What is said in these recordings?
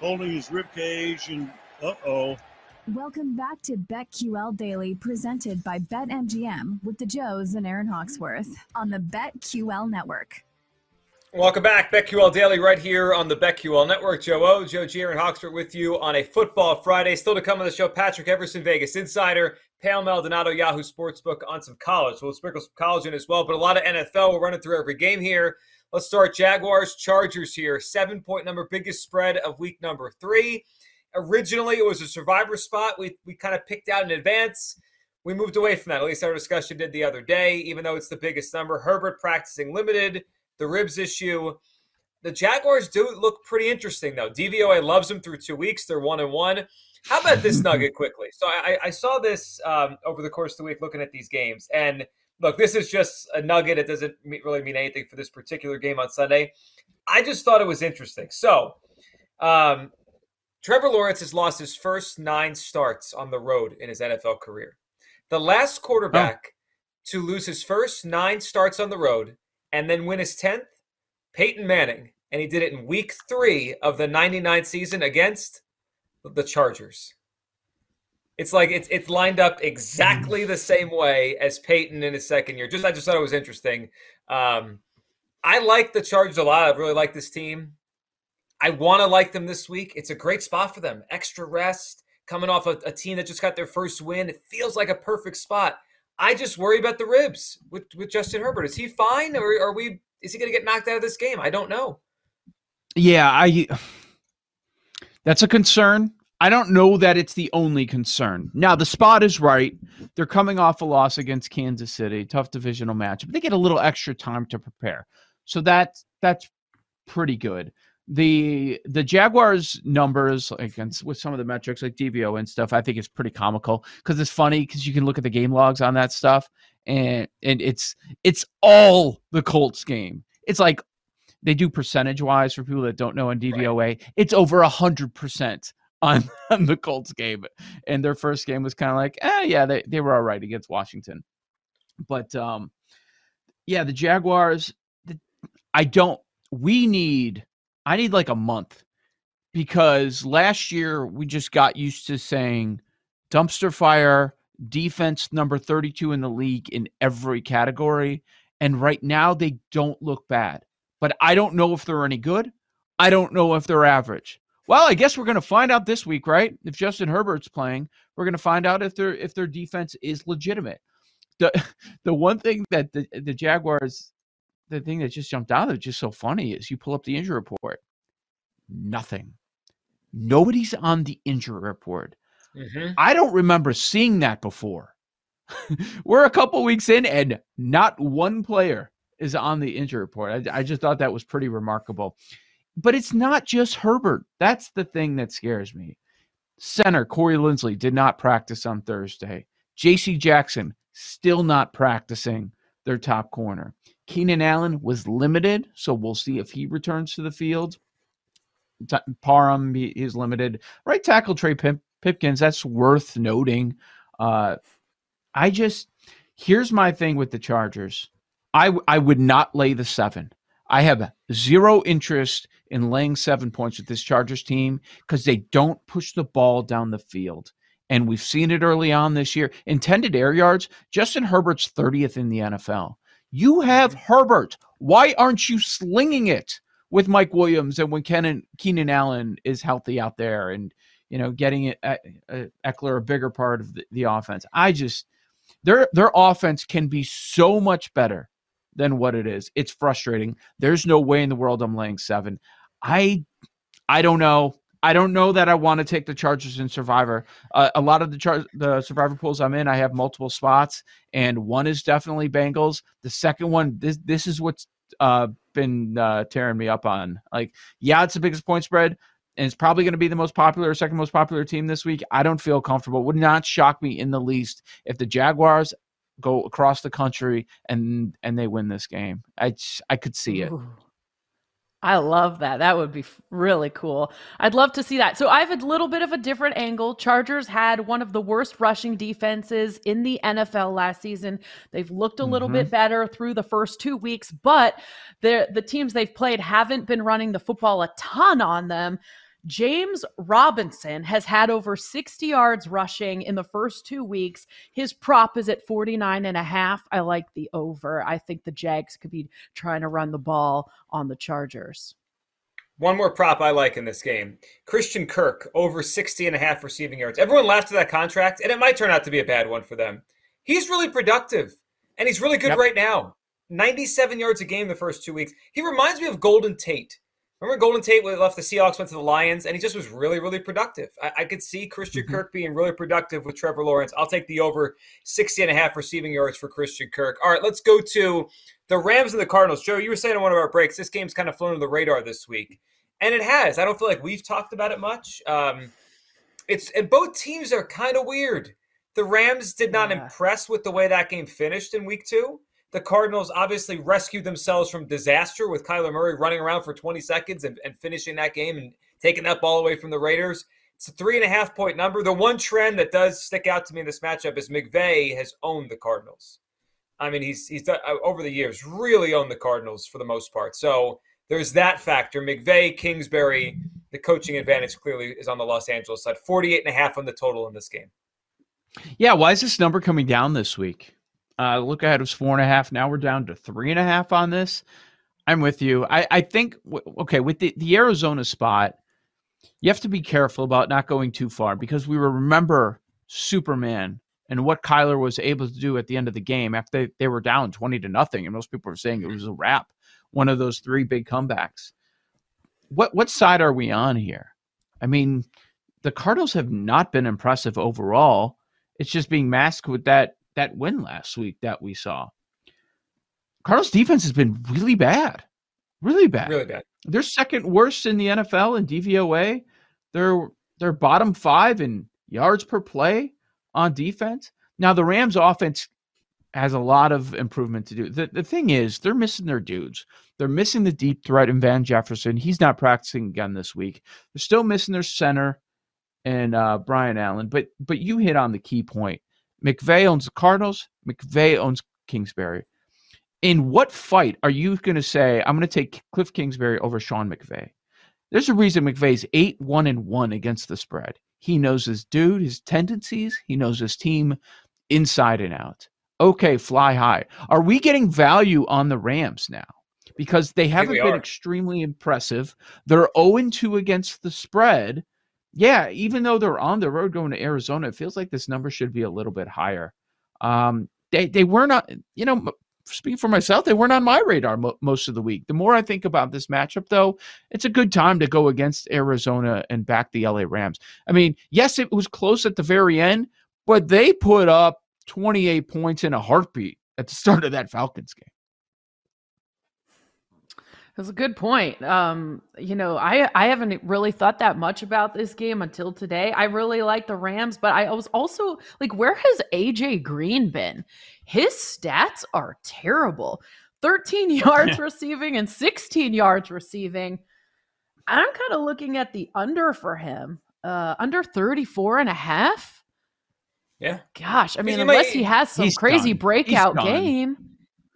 Holding his rib cage and uh oh. Welcome back to BetQL Daily, presented by BetMGM with the Joes and Aaron Hawksworth on the BetQL Network. Welcome back, BetQL Daily, right here on the BetQL Network. Joe O, Joe G, Aaron Hawksworth with you on a Football Friday. Still to come on the show, Patrick Everson, Vegas Insider, Pam Maldonado, Yahoo Sportsbook on some college. We'll sprinkle some college in as well, but a lot of NFL. We're running through every game here. Let's start Jaguars, Chargers here. Seven point number, biggest spread of week number three. Originally, it was a survivor spot we, we kind of picked out in advance. We moved away from that. At least our discussion did the other day, even though it's the biggest number. Herbert practicing limited, the ribs issue. The Jaguars do look pretty interesting, though. DVOA loves them through two weeks. They're one and one. How about this nugget quickly? So I, I saw this um, over the course of the week looking at these games. And look, this is just a nugget. It doesn't really mean anything for this particular game on Sunday. I just thought it was interesting. So, um, Trevor Lawrence has lost his first nine starts on the road in his NFL career. The last quarterback to lose his first nine starts on the road and then win his 10th, Peyton Manning. And he did it in week three of the 99 season against the Chargers. It's like it's it's lined up exactly the same way as Peyton in his second year. Just I just thought it was interesting. Um, I like the Chargers a lot. I really like this team. I want to like them this week. It's a great spot for them. Extra rest, coming off a, a team that just got their first win. It feels like a perfect spot. I just worry about the ribs with, with Justin Herbert. Is he fine, or are we? Is he going to get knocked out of this game? I don't know. Yeah, I. That's a concern. I don't know that it's the only concern. Now the spot is right. They're coming off a loss against Kansas City, tough divisional match, but they get a little extra time to prepare. So that that's pretty good. The the Jaguars numbers against with some of the metrics like DVO and stuff, I think is pretty comical because it's funny because you can look at the game logs on that stuff and and it's it's all the Colts game. It's like they do percentage wise for people that don't know on DVOA. It's over a hundred percent on, on the Colts game. And their first game was kind of like, eh, yeah, they, they were all right against Washington. But um, yeah, the Jaguars, the, I don't, we need, I need like a month because last year we just got used to saying dumpster fire, defense number 32 in the league in every category. And right now they don't look bad, but I don't know if they're any good. I don't know if they're average. Well, I guess we're going to find out this week, right? If Justin Herbert's playing, we're going to find out if their if their defense is legitimate. The the one thing that the, the Jaguars, the thing that just jumped out that's just so funny is you pull up the injury report, nothing. Nobody's on the injury report. Mm-hmm. I don't remember seeing that before. we're a couple weeks in, and not one player is on the injury report. I, I just thought that was pretty remarkable but it's not just Herbert. That's the thing that scares me. Center Corey Linsley did not practice on Thursday. J.C. Jackson still not practicing their top corner. Keenan Allen was limited, so we'll see if he returns to the field. T- Parham is limited. Right tackle Trey Pip- Pipkins, that's worth noting. Uh, I just here's my thing with the Chargers. I I would not lay the seven. I have zero interest in laying seven points with this Chargers team because they don't push the ball down the field. And we've seen it early on this year. Intended air yards, Justin Herbert's 30th in the NFL. You have Herbert. Why aren't you slinging it? with Mike Williams and when Kenan, Keenan Allen is healthy out there and you know getting it, uh, uh, Ekeler a bigger part of the, the offense. I just their their offense can be so much better than what it is. It's frustrating. There's no way in the world I'm laying seven. I I don't know. I don't know that I want to take the Chargers in Survivor. Uh, a lot of the char- the Survivor pools I'm in, I have multiple spots, and one is definitely Bengals. The second one, this this is what's uh, been uh, tearing me up on. Like, yeah, it's the biggest point spread, and it's probably going to be the most popular, second most popular team this week. I don't feel comfortable. Would not shock me in the least if the Jaguars go across the country and and they win this game. I I could see it. Ooh. I love that. That would be really cool. I'd love to see that. So I have a little bit of a different angle. Chargers had one of the worst rushing defenses in the NFL last season. They've looked a little mm-hmm. bit better through the first two weeks, but the the teams they've played haven't been running the football a ton on them. James Robinson has had over 60 yards rushing in the first two weeks. His prop is at 49 and a half. I like the over. I think the Jags could be trying to run the ball on the Chargers. One more prop I like in this game. Christian Kirk over 60 and a half receiving yards. Everyone laughed at that contract, and it might turn out to be a bad one for them. He's really productive, and he's really good yep. right now. 97 yards a game the first two weeks. He reminds me of Golden Tate Remember Golden Tate left the Seahawks, went to the Lions, and he just was really, really productive. I, I could see Christian mm-hmm. Kirk being really productive with Trevor Lawrence. I'll take the over 60 and a half receiving yards for Christian Kirk. All right, let's go to the Rams and the Cardinals. Joe, you were saying in one of our breaks, this game's kind of flown under the radar this week. And it has. I don't feel like we've talked about it much. Um, it's and both teams are kind of weird. The Rams did not yeah. impress with the way that game finished in week two. The Cardinals obviously rescued themselves from disaster with Kyler Murray running around for 20 seconds and, and finishing that game and taking that ball away from the Raiders. It's a three and a half point number. The one trend that does stick out to me in this matchup is McVay has owned the Cardinals. I mean, he's he's done, uh, over the years really owned the Cardinals for the most part. So there's that factor. McVay, Kingsbury, the coaching advantage clearly is on the Los Angeles side. 48 and a half on the total in this game. Yeah, why is this number coming down this week? Uh, look ahead was four and a half. Now we're down to three and a half on this. I'm with you. I, I think okay with the, the Arizona spot, you have to be careful about not going too far because we remember Superman and what Kyler was able to do at the end of the game after they, they were down 20 to nothing. And most people were saying it was a wrap, one of those three big comebacks. What what side are we on here? I mean, the Cardinals have not been impressive overall. It's just being masked with that that win last week that we saw. Cardinals defense has been really bad. Really bad. Really bad. They're second worst in the NFL in DVOA. They're they're bottom 5 in yards per play on defense. Now the Rams offense has a lot of improvement to do. The, the thing is, they're missing their dudes. They're missing the deep threat in Van Jefferson. He's not practicing again this week. They're still missing their center and uh, Brian Allen. But but you hit on the key point. McVay owns the Cardinals. McVay owns Kingsbury. In what fight are you going to say, I'm going to take Cliff Kingsbury over Sean McVay? There's a reason McVay's 8 1 and 1 against the spread. He knows his dude, his tendencies, he knows his team inside and out. Okay, fly high. Are we getting value on the Rams now? Because they haven't been are. extremely impressive. They're 0 2 against the spread yeah, even though they're on the road going to Arizona, it feels like this number should be a little bit higher. Um, they they were not, you know, speaking for myself, they weren't on my radar mo- most of the week. The more I think about this matchup, though, it's a good time to go against Arizona and back the LA Rams. I mean, yes, it was close at the very end, but they put up 28 points in a heartbeat at the start of that Falcons game. That's a good point. Um, you know, I I haven't really thought that much about this game until today. I really like the Rams, but I was also like, where has AJ Green been? His stats are terrible. 13 yards receiving and 16 yards receiving. I'm kind of looking at the under for him. Uh under 34 and a half. Yeah. Gosh, I mean, unless might, he has some crazy done. breakout game.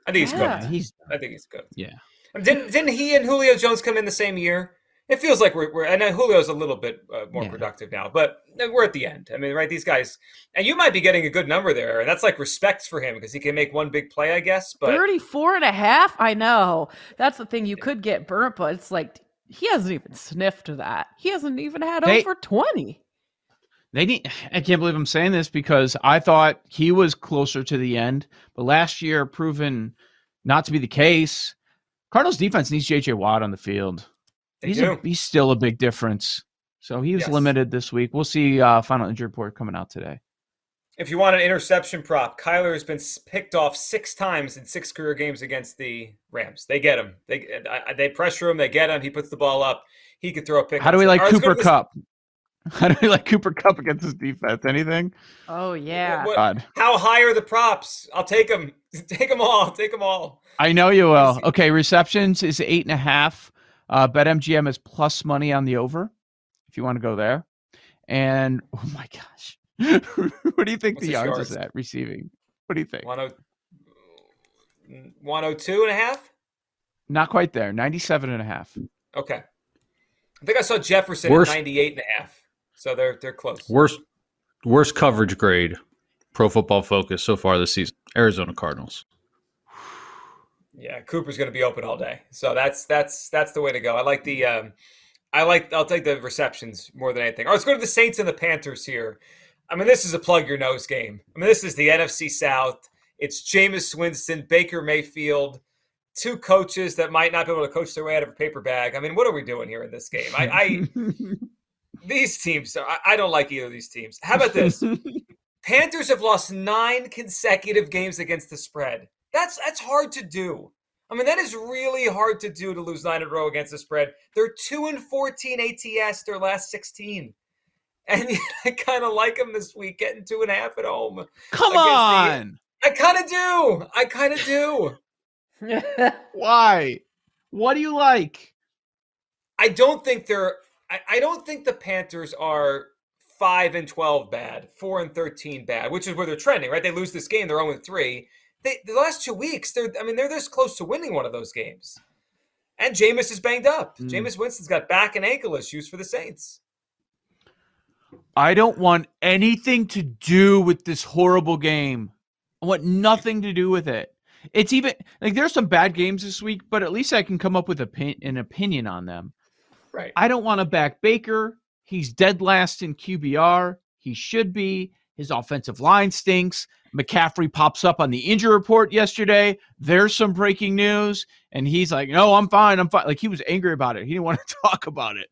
I think he's yeah. good. He's I think he's good. Yeah. Didn't didn't he and Julio Jones come in the same year? It feels like we're, we're and Julio's a little bit uh, more Yeah. productive now, but we're at the end. I mean, right? These guys, and you might be getting a good number there, and that's like respects for him because he can make one big play, I guess. But 34 and a half? I know. That's the thing. You could get burnt, but it's like he hasn't even sniffed that. He hasn't even had They- over 20. They need. I can't believe I'm saying this because I thought he was closer to the end, but last year proven not to be the case. Cardinals defense needs J.J. Watt on the field. They he's do. A, he's still a big difference. So he was Yes. limited this week. We'll see uh, final injury report coming out today. if you want an interception prop, Kyler has been picked off six times in six career games against the Rams. They get him. They I- they pressure him. They get him. He puts the ball up. He could throw a pick. How do we like All right, let's go Cooper Kupp? How do we like Cooper Kupp against his defense? Anything? Oh, yeah. What- God. How high are the props? I'll take them. Take them all. Take them all. I know you will. Okay, receptions is eight and a half. Uh, BetMGM is plus money on the over, if you want to go there. And oh my gosh, what do you think What's the his yards, yards? is at receiving? What do you think? 10 102 and a half? Not quite there. 97 and a half. Okay. I think I saw Jefferson Worst- at 98 and a half. So they're they're close. Worst worst coverage grade. Pro Football Focus so far this season. Arizona Cardinals. Yeah, Cooper's going to be open all day. So that's that's that's the way to go. I like the um I like I'll take the receptions more than anything. All right, let's go to the Saints and the Panthers here. I mean, this is a plug your nose game. I mean, this is the NFC South. It's Jameis Winston, Baker Mayfield, two coaches that might not be able to coach their way out of a paper bag. I mean, what are we doing here in this game? I, I these teams, I, I don't like either of these teams. How about this? Panthers have lost nine consecutive games against the spread. That's that's hard to do. I mean, that is really hard to do to lose nine in a row against the spread. They're two and fourteen ATS their last sixteen, and I kind of like them this week, getting two and a half at home. Come against the- on. I kind of do. I kind of do. Why? What do you like? I don't think they're. I, I don't think the Panthers are five and twelve bad, four and thirteen bad, which is where they're trending. Right? They lose this game, they're zero and three. They the last two weeks, they're. I mean, they're this close to winning one of those games. And Jameis is banged up. Mm. Jameis Winston's got back and ankle issues for the Saints. I don't want anything to do with this horrible game. I want nothing to do with it. It's even like there's some bad games this week, but at least I can come up with a pin, an opinion on them. Right. I don't want to back Baker. He's dead last in QBR. He should be. His offensive line stinks. McCaffrey pops up on the injury report yesterday. There's some breaking news. And he's like, no, I'm fine. I'm fine. Like he was angry about it. He didn't want to talk about it.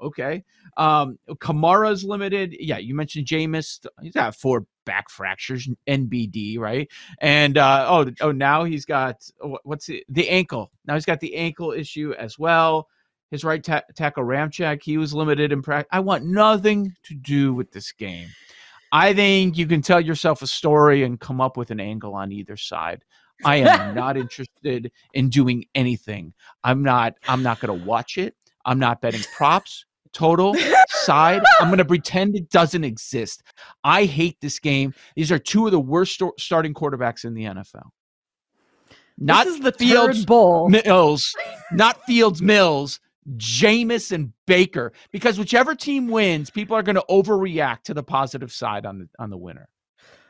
Okay. Um, Kamara's limited. Yeah, you mentioned Jameis. He's got four back fractures, NBD, right? And uh, oh, oh, now he's got what's it? The ankle. Now he's got the ankle issue as well. His right ta- tackle Ramczyk, he was limited in practice. I want nothing to do with this game. I think you can tell yourself a story and come up with an angle on either side. I am not interested in doing anything. I'm not. I'm not going to watch it. I'm not betting props, total, side. I'm going to pretend it doesn't exist. I hate this game. These are two of the worst starting quarterbacks in the NFL. Not this is the Fields, Fields Bowl. Mills, not Fields Mills, Jameis and Baker. Because whichever team wins, people are going to overreact to the positive side on the on the winner.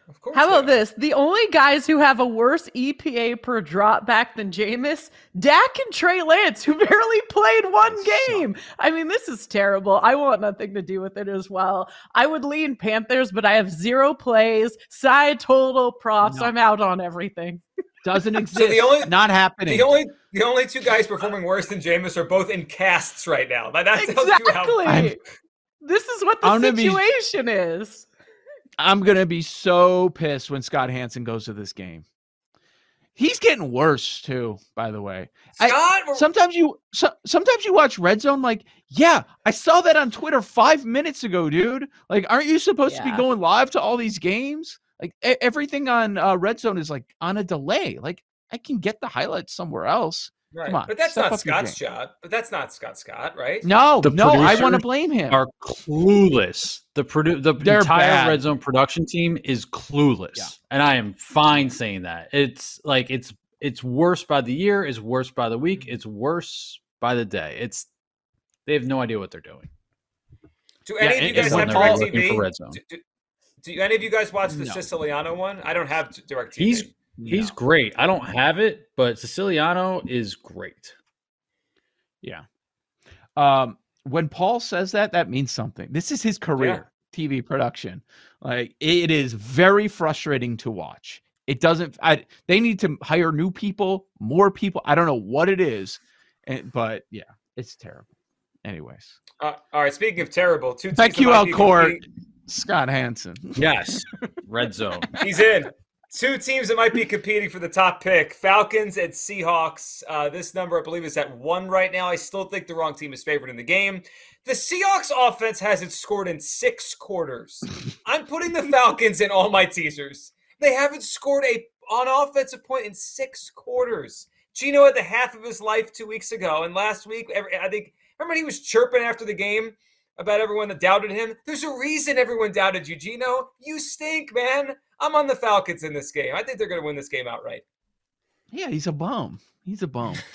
Of course. How about are. this? The only guys who have a worse EPA per drop back than Jameis, Dak and Trey Lance, who barely played one game. I mean, this is terrible. I want nothing to do with it as well. I would lean Panthers, but I have zero plays, side total props. No. I'm out on everything. Doesn't exist. the only- not happening. The only the only two guys performing worse than Jameis are both in casts right now. That, that tells you how Exactly. I'm- This is what I'm the be- situation is. I'm gonna be so pissed when Scott Hansen goes to this game. He's getting worse too, by the way. Scott. we're- Sometimes you so, sometimes you watch Red Zone like, yeah, I saw that on Twitter 5 minutes ago, dude. Like aren't you supposed to be going live to all these games? Like e- everything on uh, Red Zone is like on a delay. Like I can get the highlights somewhere else. right. come on, but that's not Scott's job. But that's not Scott Scott, right? No, The no, I want to blame him. Are clueless. The produ- the They're entire bad. Red Zone production team is clueless, Yeah. and I am fine saying that. It's like it's it's worse by the year, it's worse by the week, it's worse by the day. It's They have no idea what they're doing. Do Yeah, any of you guys have when they're DirecTV? for red zone. Do, do, do any of you guys watch the No. Siciliano one? I don't have DirecTV. He's he's great. I don't have it, but Siciliano is great. Yeah. Um, when Paul says that, that means something. This is his career, TV production. Like it is very frustrating to watch. It doesn't. I, they need to hire new people, more people. I don't know what it is, and, but yeah, it's terrible. Anyways, Uh, all right. Speaking of terrible, two teams that might Scott Hansen. Yes, red zone. He's in. Two teams that might be competing for the top pick: Falcons and Seahawks. Uh, this number, I believe, is at one right now. I still think the wrong team is favored in the game. The Seahawks offense hasn't scored in six quarters. I'm putting the Falcons in all my teasers. They haven't scored a on offensive point in six quarters. Geno had the half of his life two weeks ago, and last week, I think, remember he was chirping after the game about everyone that doubted him. There's a reason everyone doubted you, Geno. You stink, man. I'm on the Falcons in this game. I think they're going to win this game outright. Yeah, he's a bum. He's a bum.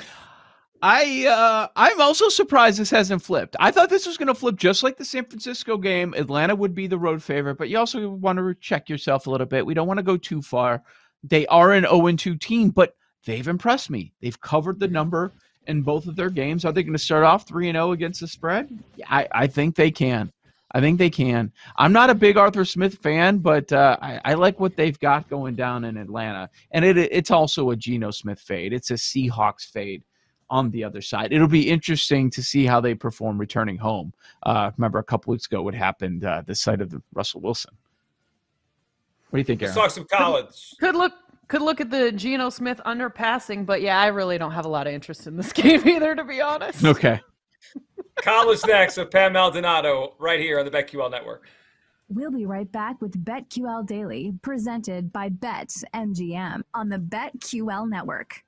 I uh I'm also surprised this hasn't flipped. I thought this was going to flip just like the San Francisco game. Atlanta would be the road favorite, but you also want to check yourself a little bit. We don't want to go too far. They are an 0 2 team, but they've impressed me. They've covered the number in both of their games. Are they going to start off 3 and 0 against the spread? I I think they can. I think they can. I'm not a big Arthur Smith fan, but uh, I, I like what they've got going down in Atlanta. And it it's also a Geno Smith fade. It's a Seahawks fade on the other side. It'll be interesting to see how they perform returning home. Uh, remember a couple weeks ago what happened uh, this side of the Russell Wilson. What do you think, Let's talk some college. Good look could look at the Geno Smith underpassing, but yeah, I really don't have a lot of interest in this game either, to be honest. Okay. college next with Pam Maldonado right here on the BetQL Network. We'll be right back with BetQL Daily, presented by BetMGM on the BetQL Network.